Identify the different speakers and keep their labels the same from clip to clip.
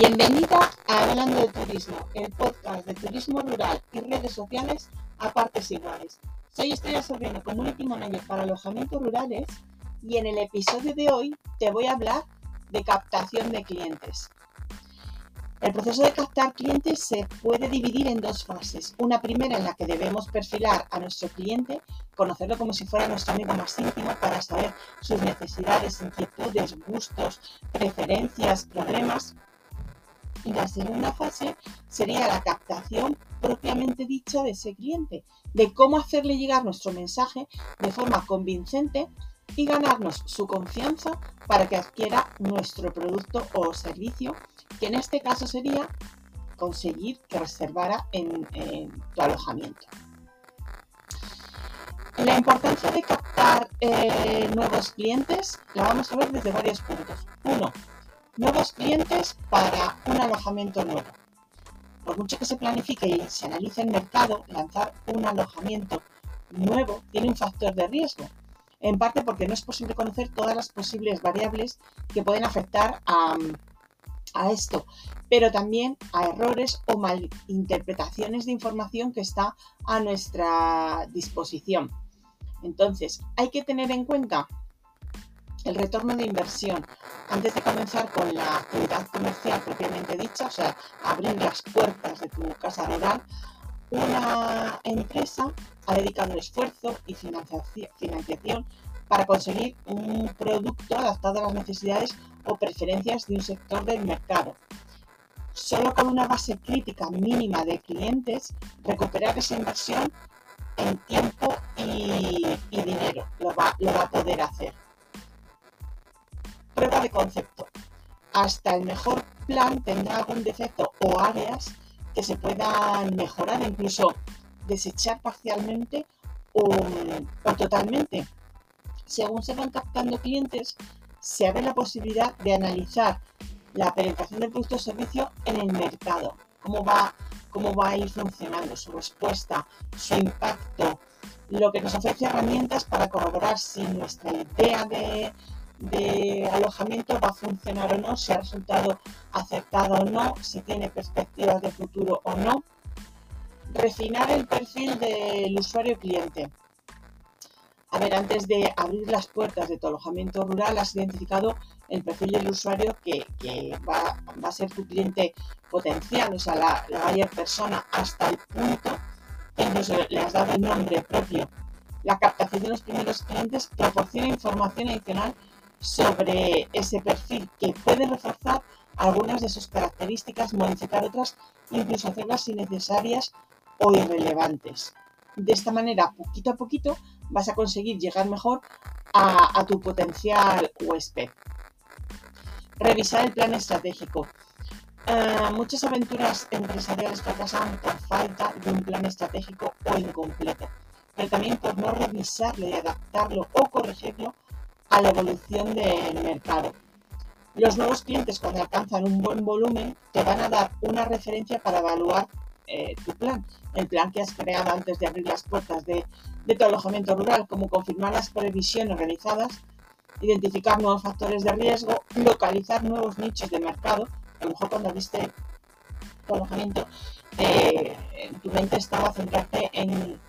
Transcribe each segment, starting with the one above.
Speaker 1: Bienvenida a Hablando de Turismo, el podcast de turismo rural y redes sociales a partes iguales. Soy Estrella Sobrino, Community Manager para alojamientos rurales y en el episodio de hoy te voy a hablar de captación de clientes. El proceso de captar clientes se puede dividir en dos fases. Una primera en la que debemos perfilar a nuestro cliente, conocerlo como si fuera nuestro amigo más íntimo para saber sus necesidades, inquietudes, gustos, preferencias, problemas. Y la segunda fase sería la captación propiamente dicha de ese cliente, de cómo hacerle llegar nuestro mensaje de forma convincente y ganarnos su confianza para que adquiera nuestro producto o servicio que en este caso sería conseguir que reservara en, tu alojamiento. La importancia de captar eh, nuevos clientes la vamos a ver desde varios puntos. Uno, nuevos clientes para un alojamiento nuevo. Por mucho que se planifique y se analice el mercado, lanzar un alojamiento nuevo tiene un factor de riesgo. En parte porque no es posible conocer todas las posibles variables que pueden afectar a, a esto, pero también a errores o malinterpretaciones de información que está a nuestra disposición. Entonces, hay que tener en cuenta el retorno de inversión antes de comenzar con la actividad comercial propiamente dicha, o sea, abrir las puertas de tu casa rural, una empresa ha dedicado esfuerzo y financiación para conseguir un producto adaptado a las necesidades o preferencias de un sector del mercado. Solo con una base crítica mínima de clientes, recuperar esa inversión en tiempo y, dinero lo va, lo va a poder hacer. De concepto. Hasta el mejor plan tendrá algún defecto o áreas que se puedan mejorar, incluso desechar parcialmente o, o totalmente. Según se van captando clientes, se abre la posibilidad de analizar la penetración del producto o servicio en el mercado, cómo va, cómo va a ir funcionando, su respuesta, su impacto, lo que nos ofrece herramientas para corroborar si nuestra idea de, de alojamiento va a funcionar o no, si ha resultado aceptado o no, si tiene perspectivas de futuro o no. Refinar el perfil del usuario cliente. A ver, antes de abrir las puertas de tu alojamiento rural, has identificado el perfil del usuario que, va, a ser tu cliente potencial, o sea, la, la persona hasta el punto que le has dado el nombre propio. La captación de los primeros clientes proporciona información adicional sobre ese perfil que puede reforzar algunas de sus características, modificar otras, incluso hacerlas innecesarias o irrelevantes. De esta manera, poquito a poquito, vas a conseguir llegar mejor a, tu potencial huésped. Revisar el plan estratégico. Eh, muchas aventuras empresariales fracasan por falta de un plan estratégico o incompleto, pero también por no revisarlo y adaptarlo o corregirlo a la evolución del mercado. Los nuevos clientes cuando alcanzan un buen volumen te van a dar una referencia para evaluar eh, tu plan, el plan que has creado antes de abrir las puertas de, tu alojamiento rural, como confirmar las previsiones realizadas, identificar nuevos factores de riesgo, localizar nuevos nichos de mercado. A lo mejor cuando abriste tu alojamiento, eh, tu mente estaba centrarte en,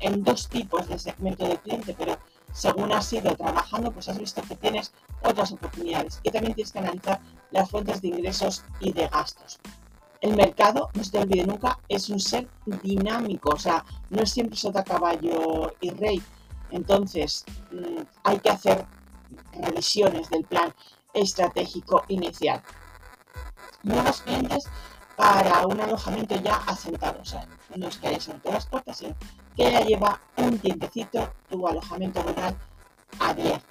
Speaker 1: en dos tipos de segmento de cliente, pero según has ido trabajando, pues has visto que tienes otras oportunidades. Y también tienes que analizar las fuentes de ingresos y de gastos el mercado, no se te olvide nunca, es un ser dinámico, o sea, no es siempre sota caballo y rey. Entonces, mm, hay que hacer revisiones del plan estratégico inicial. Nuevos clientes para un alojamiento ya asentado, o sea, no es que haya en todas puertas, sino que ya lleva un tiempecito tu alojamiento rural abierto.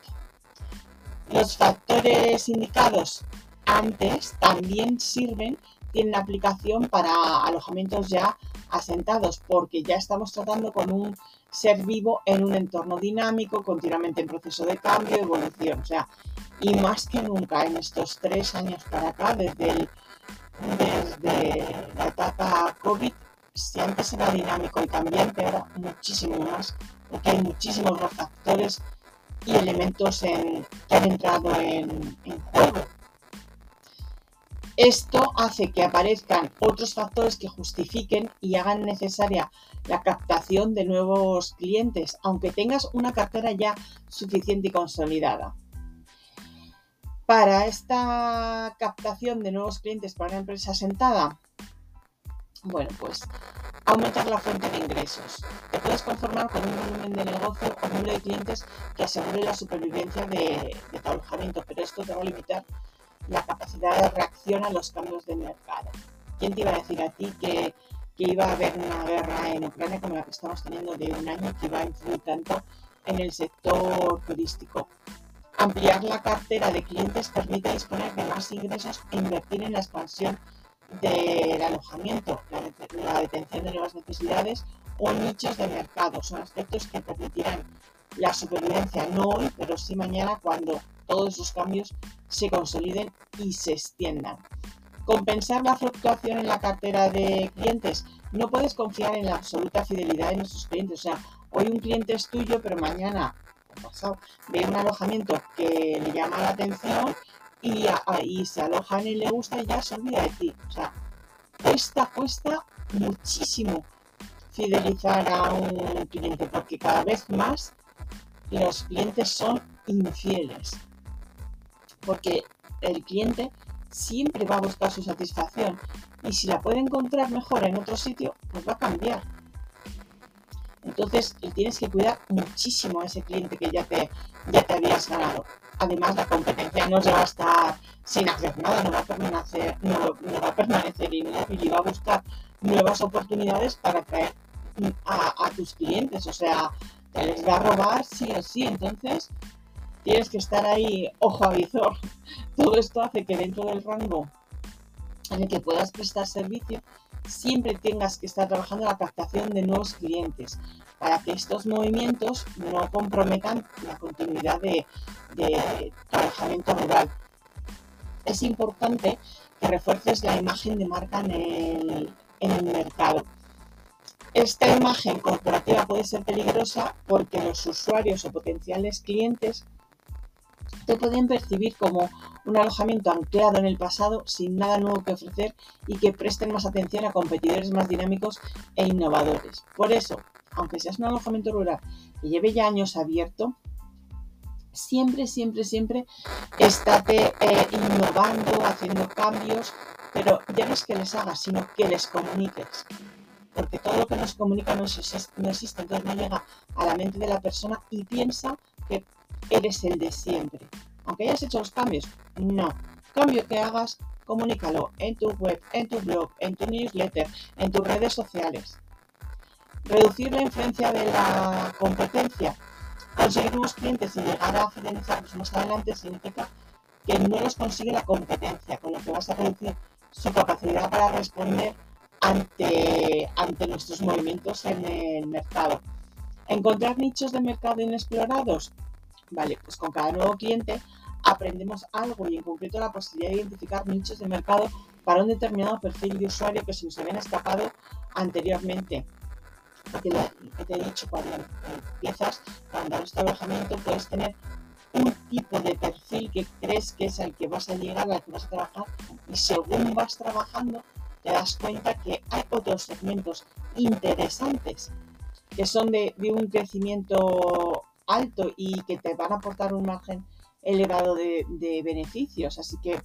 Speaker 1: Los factores indicados antes también sirven tienen aplicación para alojamientos ya asentados, porque ya estamos tratando con un ser vivo en un entorno dinámico, continuamente en proceso de cambio, evolución. O sea, y más que nunca en estos tres años para acá, desde, desde la etapa COVID, si antes era dinámico y cambiante, ahora muchísimo más, porque hay muchísimos factores y elementos que han entrado en, en juego Esto hace que aparezcan otros factores que justifiquen y hagan necesaria la captación de nuevos clientes, aunque tengas una cartera ya suficiente y consolidada. Para esta captación de nuevos clientes para una empresa sentada, bueno, pues aumentar la fuente de ingresos. Te puedes conformar con un volumen de negocio o número de clientes que asegure la supervivencia de, tu alojamiento, pero esto te va a limitar la capacidad de reacción a los cambios de mercado. ¿Quién te iba a decir a ti que, iba a haber una guerra en Ucrania como la que estamos teniendo de un año que iba a influir tanto en el sector turístico? Ampliar la cartera de clientes permite disponer de más ingresos e invertir en la expansión del alojamiento, la, detención de nuevas necesidades o nichos de mercado. Son aspectos que permitirán la supervivencia no hoy, pero sí mañana cuando todos esos cambios se consoliden y se extiendan. Compensar la fluctuación en la cartera de clientes. No puedes confiar en la absoluta fidelidad de nuestros clientes. O sea, hoy un cliente es tuyo, pero mañana pasado, ve un alojamiento que le llama la atención y, ahí se aloja en él, le gusta y ya se olvida de ti. O sea, cuesta, cuesta muchísimo fidelizar a un cliente porque cada vez más los clientes son infieles. Porque el cliente siempre va a buscar su satisfacción y si la puede encontrar mejor en otro sitio, pues va a cambiar. Entonces tienes que cuidar muchísimo a ese cliente que ya te, ya te habías ganado. Además, la competencia no se va a estar sin hacer nada, no va a permanecer, no, va a permanecer y va a buscar nuevas oportunidades para atraer a, tus clientes. O sea, te les va a robar sí o sí. Entonces, tienes que estar ahí ojo a visor. Todo esto hace que dentro del rango en el que puedas prestar servicio, siempre tengas que estar trabajando la captación de nuevos clientes para que estos movimientos no comprometan la continuidad de, de alojamiento rural. Es importante que refuerces la imagen de marca en el, en el mercado. Esta imagen corporativa puede ser peligrosa porque los usuarios o potenciales clientes te pueden percibir como un alojamiento anclado en el pasado sin nada nuevo que ofrecer y que presten más atención a competidores más dinámicos e innovadores. Por eso, aunque seas un alojamiento rural que lleve ya años abierto, siempre, siempre, siempre estate eh, innovando, haciendo cambios, pero ya no es que les hagas, sino que les comuniques. Porque todo lo que nos comunica no existe, no existe, entonces no llega a la mente de la persona y piensa que eres el de siempre. Aunque hayas hecho los cambios, no. Cambio que hagas, comunícalo en tu web, en tu blog, en tu newsletter, en tus redes sociales. Reducir la influencia de la competencia. Conseguir nuevos clientes y llegar a fidelizarlos más adelante significa que no los consigue la competencia, con lo que vas a reducir su capacidad para responder ante, ante nuestros movimientos en el mercado. Encontrar nichos de mercado inexplorados. Vale, pues con cada nuevo cliente aprendemos algo y en concreto la posibilidad de identificar nichos de mercado para un determinado perfil de usuario que se nos habían escapado anteriormente. Porque te he dicho, cuando empiezas, cuando este alojamiento puedes tener un tipo de perfil que crees que es el que vas a llegar, al que vas a trabajar, y según vas trabajando, te das cuenta que hay otros segmentos interesantes que son de un crecimiento alto y que te van a aportar un margen elevado de, beneficios. Así que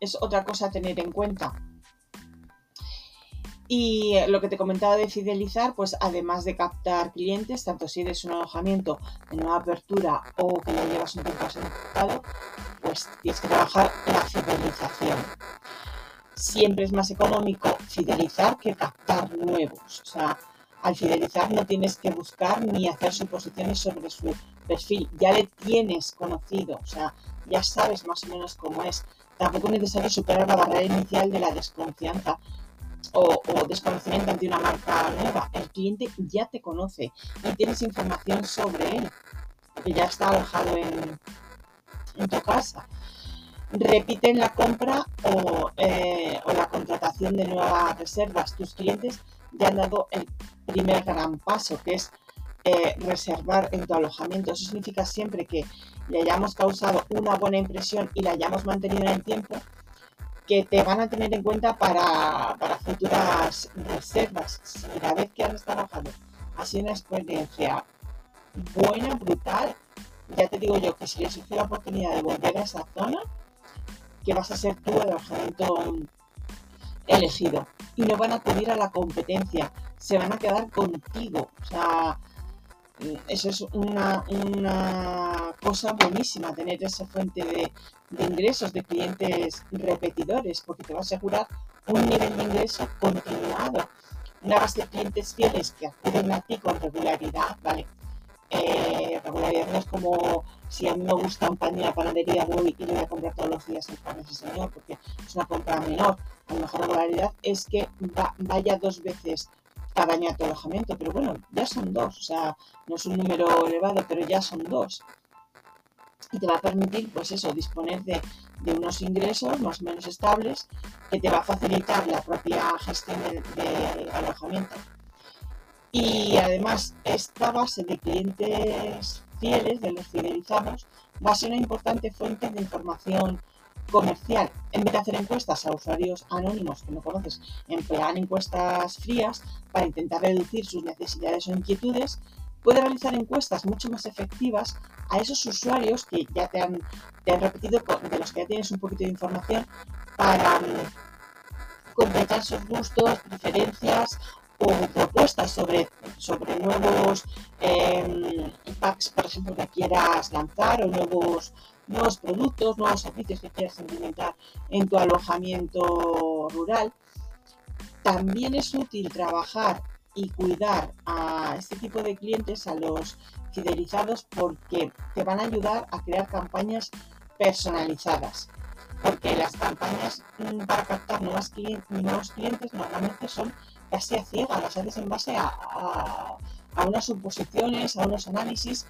Speaker 1: es otra cosa a tener en cuenta. Y lo que te comentaba de fidelizar, pues además de captar clientes, tanto si eres un alojamiento de nueva apertura o que ya llevas un tiempo asentado, pues tienes que trabajar la fidelización. Siempre es más económico fidelizar que captar nuevos. O sea, al fidelizar no tienes que buscar ni hacer suposiciones sobre su perfil, ya le tienes conocido, o sea, ya sabes más o menos cómo es. Tampoco es necesario superar la barrera inicial de la desconfianza o, desconocimiento ante una marca nueva. El cliente ya te conoce y tienes información sobre él, que ya está alojado en, tu casa. Repiten la compra o, eh, o la contratación de nuevas reservas. Tus clientes ya han dado el primer gran paso, que es eh, reservar en tu alojamiento. Eso significa siempre que le hayamos causado una buena impresión y la hayamos mantenido en el tiempo, que te van a tener en cuenta para, futuras reservas. la vez que has trabajado ha sido una experiencia buena, brutal, ya te digo yo que si les surge la oportunidad de volver a esa zona, que vas a ser tú el alojamiento elegido. Y no van a acudir a la competencia, se van a quedar contigo. O sea, eso es una, cosa buenísima, tener esa fuente de, de, ingresos de clientes repetidores, porque te va a asegurar un nivel de ingreso continuado. Una base de clientes fieles que acuden a ti con regularidad, ¿vale? Eh, regularidad no es como si a mí me gusta un pan de la panadería voy y voy a comprar todos los días el pan de ese señor porque es una compra menor. A lo mejor regularidad es que vaya dos veces cada año a tu alojamiento, pero bueno, ya son dos, o sea, no es un número elevado, pero ya son dos. Y te va a permitir, pues eso, disponer de, de unos ingresos más o menos estables que te va a facilitar la propia gestión del alojamiento. Y además, esta base de clientes fieles, de los fidelizados, va a ser una importante fuente de información comercial. En vez de hacer encuestas a usuarios anónimos que no conoces, emplean encuestas frías para intentar reducir sus necesidades o inquietudes, puede realizar encuestas mucho más efectivas a esos usuarios que ya te han, repetido, de los que ya tienes un poquito de información, para mm, completar sus gustos, preferencias o propuestas sobre, sobre nuevos em, packs, por ejemplo, que quieras lanzar o nuevos, nuevos productos, nuevos servicios que quieras implementar en tu alojamiento rural. También es útil trabajar y cuidar a este tipo de clientes, a los fidelizados, porque te van a ayudar a crear campañas personalizadas. Porque las campañas mm, para captar nuevos clientes normalmente son casi a ciegas, las haces en base a, unas suposiciones, a unos análisis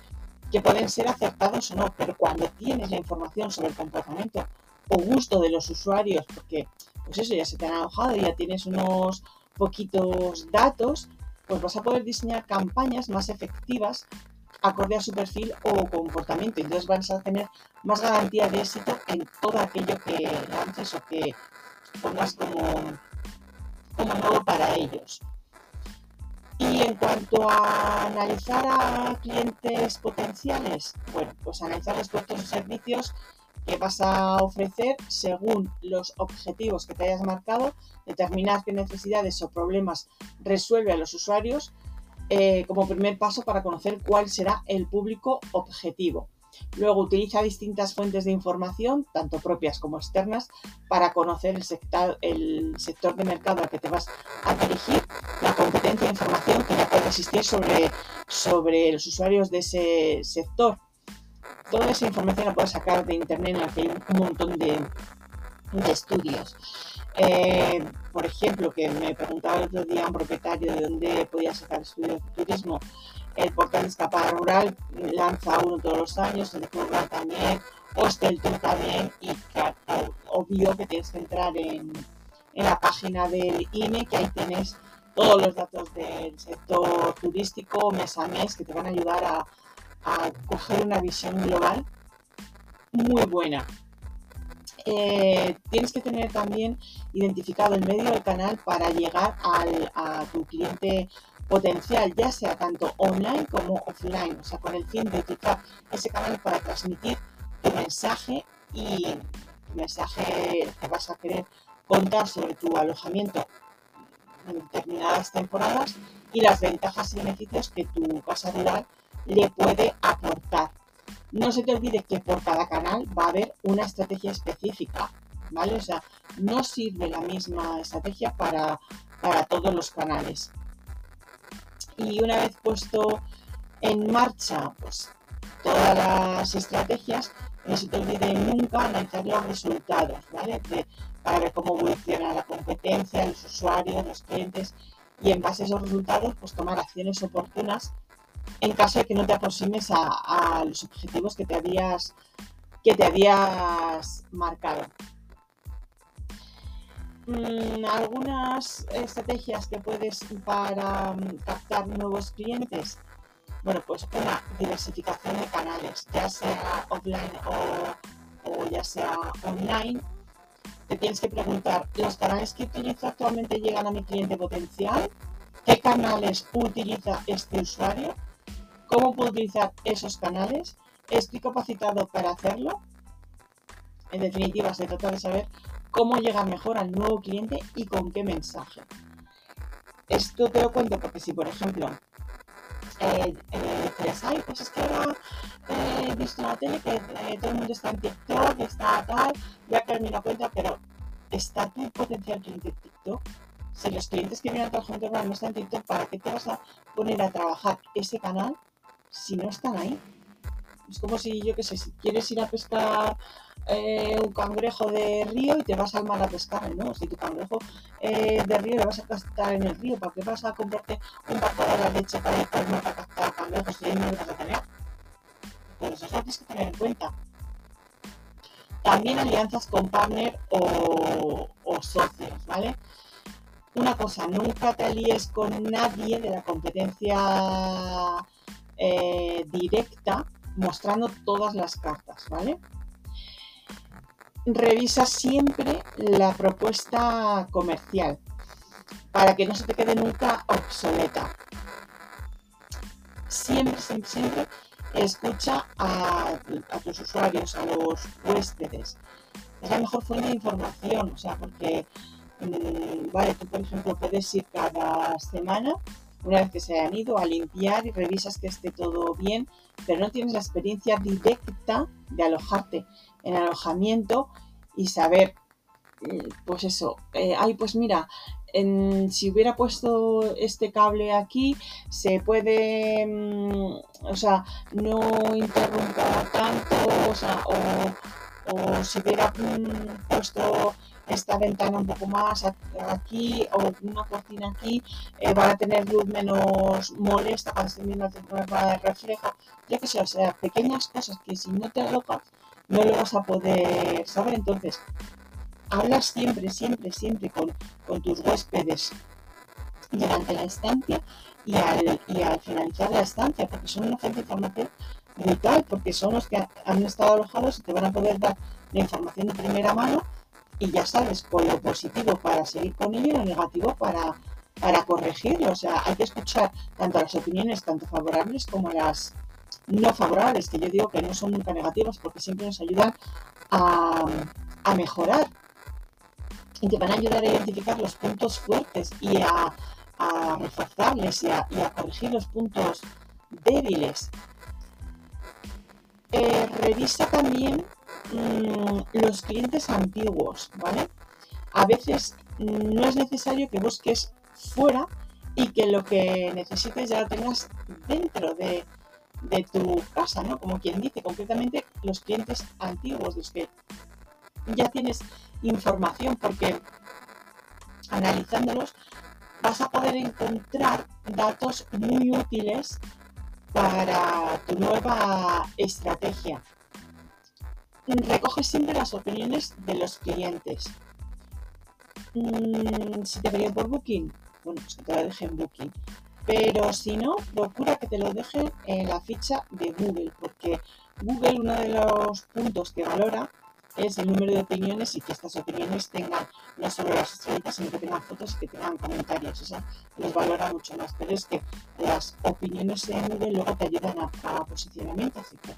Speaker 1: que pueden ser acertados o no, pero cuando tienes la información sobre el comportamiento o gusto de los usuarios, porque pues eso ya se te han alojado, ya tienes unos poquitos datos, pues vas a poder diseñar campañas más efectivas acorde a su perfil o comportamiento. Entonces vas a tener más garantía de éxito en todo aquello que lances o que pongas como como nuevo para ellos. Y en cuanto a analizar a clientes potenciales, bueno, pues analizar los productos y servicios que vas a ofrecer según los objetivos que te hayas marcado, determinar qué necesidades o problemas resuelve a los usuarios eh, como primer paso para conocer cuál será el público objetivo. Luego utiliza distintas fuentes de información, tanto propias como externas, para conocer el sector, el sector de mercado al que te vas a dirigir, la competencia e información que ya puede existir sobre, sobre los usuarios de ese sector. Toda esa información la puedes sacar de internet en la que hay un montón de, estudios. Eh, por ejemplo, que me preguntaba el otro día un propietario de dónde podía sacar estudios de turismo el portal Escapada Rural lanza uno todos los años, el Rural también, Hostel Tour también, y obvio que tienes que entrar en, la página del INE, que ahí tienes todos los datos del sector turístico mes a mes que te van a ayudar a, coger una visión global muy buena. Eh, tienes que tener también identificado el medio del canal para llegar a tu cliente potencial, ya sea tanto online como offline, o sea, con el fin de utilizar ese canal para transmitir tu mensaje y mensaje que vas a querer contar sobre tu alojamiento en determinadas temporadas y las ventajas y beneficios que tu casa rural le puede aportar. No se te olvide que por cada canal va a haber una estrategia específica, ¿vale? O sea, no sirve la misma estrategia para, para todos los canales y una vez puesto en marcha pues, todas las estrategias, no se te olvide nunca analizar los resultados, ¿vale? para ver cómo evoluciona la competencia, los usuarios, los clientes y en base a esos resultados pues tomar acciones oportunas en caso de que no te aproximes a, a los objetivos que te habías que te habías marcado. Mm, algunas estrategias que puedes para mm, captar nuevos clientes. Bueno, pues una diversificación de canales, ya sea offline o, ya sea online. te tienes que preguntar, ¿los canales que utilizo actualmente llegan a mi cliente potencial? ¿Qué canales utiliza este usuario? ¿Cómo puedo utilizar esos canales? ¿Estoy capacitado para hacerlo? En definitiva, se trata de saber cómo llegar mejor al nuevo cliente y con qué mensaje. Esto te lo cuento porque si, por ejemplo, eh, eh, pues es que ahora eh, he visto en la tele que eh, todo el mundo está en TikTok, está tal, voy a crear una cuenta, pero ¿está tu potencial cliente en TikTok? Si los clientes que vienen a tu gente no están en TikTok, ¿para qué te vas a poner a trabajar ese canal si no están ahí? Es como si, yo qué sé, si quieres ir a pescar eh, un cangrejo de río y te vas al mar a pescar, ¿no? Si tu cangrejo eh, de río le vas a captar en el río, ¿para qué vas a comprarte un barco de la leche para ir al mar a captar cangrejos si no lo vas a tener? Pues eso tienes que tener en cuenta. También alianzas con partner o, o socios, ¿vale? Una cosa, nunca te alíes con nadie de la competencia eh, directa mostrando todas las cartas, ¿vale? Revisa siempre la propuesta comercial para que no se te quede nunca obsoleta. Siempre, siempre, siempre escucha a, tus usuarios, a los huéspedes. Es la mejor fuente de información, o sea, porque, mm, vale, tú por ejemplo puedes ir cada semana una vez que se hayan ido a limpiar y revisas que esté todo bien, pero no tienes la experiencia directa de alojarte en alojamiento y saber, eh, pues eso, eh, ay, pues mira, si hubiera puesto este cable aquí, se puede, mm, o sea, no interrumpa tanto, o sea, o, si hubiera mm, puesto esta ventana un poco más aquí o una cortina aquí, eh, van a tener luz menos molesta para estar viendo el reflejo, ya que sea, o sea, pequeñas cosas que si no te alojas no lo vas a poder saber. Entonces, hablas siempre, siempre, siempre con, tus huéspedes durante la estancia y al, y al finalizar la estancia, porque son una fuente de información brutal, porque son los que han estado alojados y te van a poder dar la información de primera mano y ya sabes, con lo positivo para seguir con ello y lo negativo para, para corregirlo. O sea, hay que escuchar tanto las opiniones, tanto favorables como las no favorables, que yo digo que no son nunca negativas porque siempre nos ayudan a, mejorar y te van a ayudar a identificar los puntos fuertes y a, reforzarles y a, corregir los puntos débiles. Eh, revisa también Mm, los clientes antiguos, ¿vale? A veces no es necesario que busques fuera y que lo que necesites ya lo tengas dentro de, tu casa, ¿no? Como quien dice, concretamente los clientes antiguos, los que ya tienes información, porque analizándolos vas a poder encontrar datos muy útiles para tu nueva estrategia recoge siempre las opiniones de los clientes. Mm, si te pedían por Booking, bueno, pues que te lo dejen Booking. Pero si no, procura que te lo dejen en la ficha de Google, porque Google uno de los puntos que valora es el número de opiniones y que estas opiniones tengan no solo las estrellitas, sino que tengan fotos y que tengan comentarios. O sea, los valora mucho más. Pero es que las opiniones en Google luego te ayudan a, a posicionamiento. Así que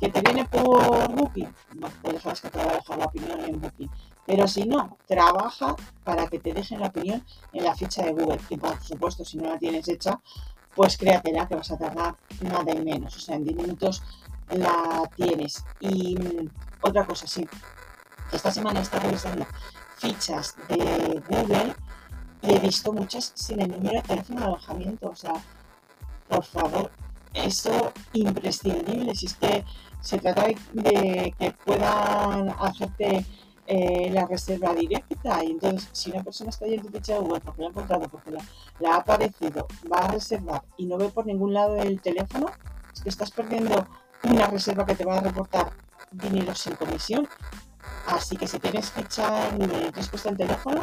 Speaker 1: ¿Que te viene por Booking? No, dejas que te va a dejar la opinión en Booking. Pero si no, trabaja para que te dejen la opinión en la ficha de Google. Y por supuesto, si no la tienes hecha, pues créatela que vas a tardar nada y menos. O sea, en 10 minutos la tienes. Y mm, otra cosa, sí. Esta semana está revisando fichas de Google y he visto muchas sin el número de teléfono de alojamiento. O sea, por favor, eso imprescindible. Si es que se trata de que puedan hacerte eh, la reserva directa y entonces si una persona está en tu ficha de Google porque la ha encontrado, porque la, ha aparecido, va a reservar y no ve por ningún lado el teléfono, es que estás perdiendo una reserva que te va a reportar dinero sin comisión. Así que si tienes ficha en tienes puesto el teléfono,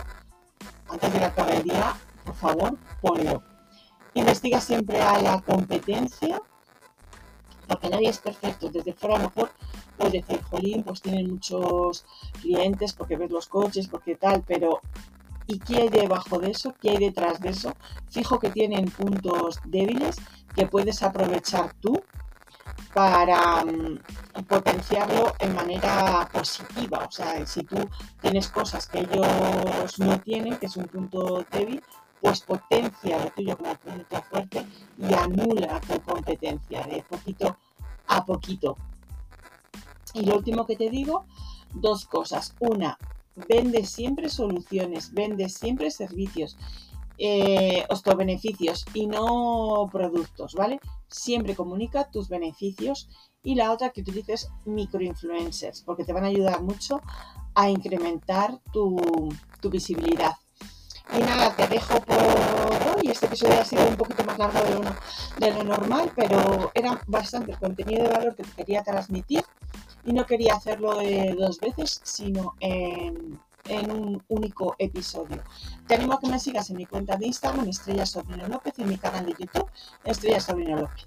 Speaker 1: antes de que acabe el día, por favor, ponlo. Investiga siempre a la competencia porque nadie es perfecto. Desde fuera a lo mejor o decir, jolín, pues tienen muchos clientes porque ves los coches, porque tal, pero ¿y qué hay debajo de eso? ¿Qué hay detrás de eso? Fijo que tienen puntos débiles que puedes aprovechar tú para mm, potenciarlo en manera positiva. O sea, si tú tienes cosas que ellos no tienen, que es un punto débil, pues potencia tuyo como punto fuerte y anula tu competencia de poquito a poquito. Y lo último que te digo, dos cosas. Una, vende siempre soluciones, vende siempre servicios, eh, beneficios y no productos, ¿vale? Siempre comunica tus beneficios. Y la otra que utilices microinfluencers, porque te van a ayudar mucho a incrementar tu, tu visibilidad. Y nada, te dejo por hoy. Este episodio ha sido un poquito más largo de lo, normal, pero era bastante el contenido de valor que te quería transmitir y no quería hacerlo dos veces, sino en, en, un único episodio. Te animo a que me sigas en mi cuenta de Instagram, Estrella Sobrino López, y en mi canal de YouTube, Estrella Sobrino López.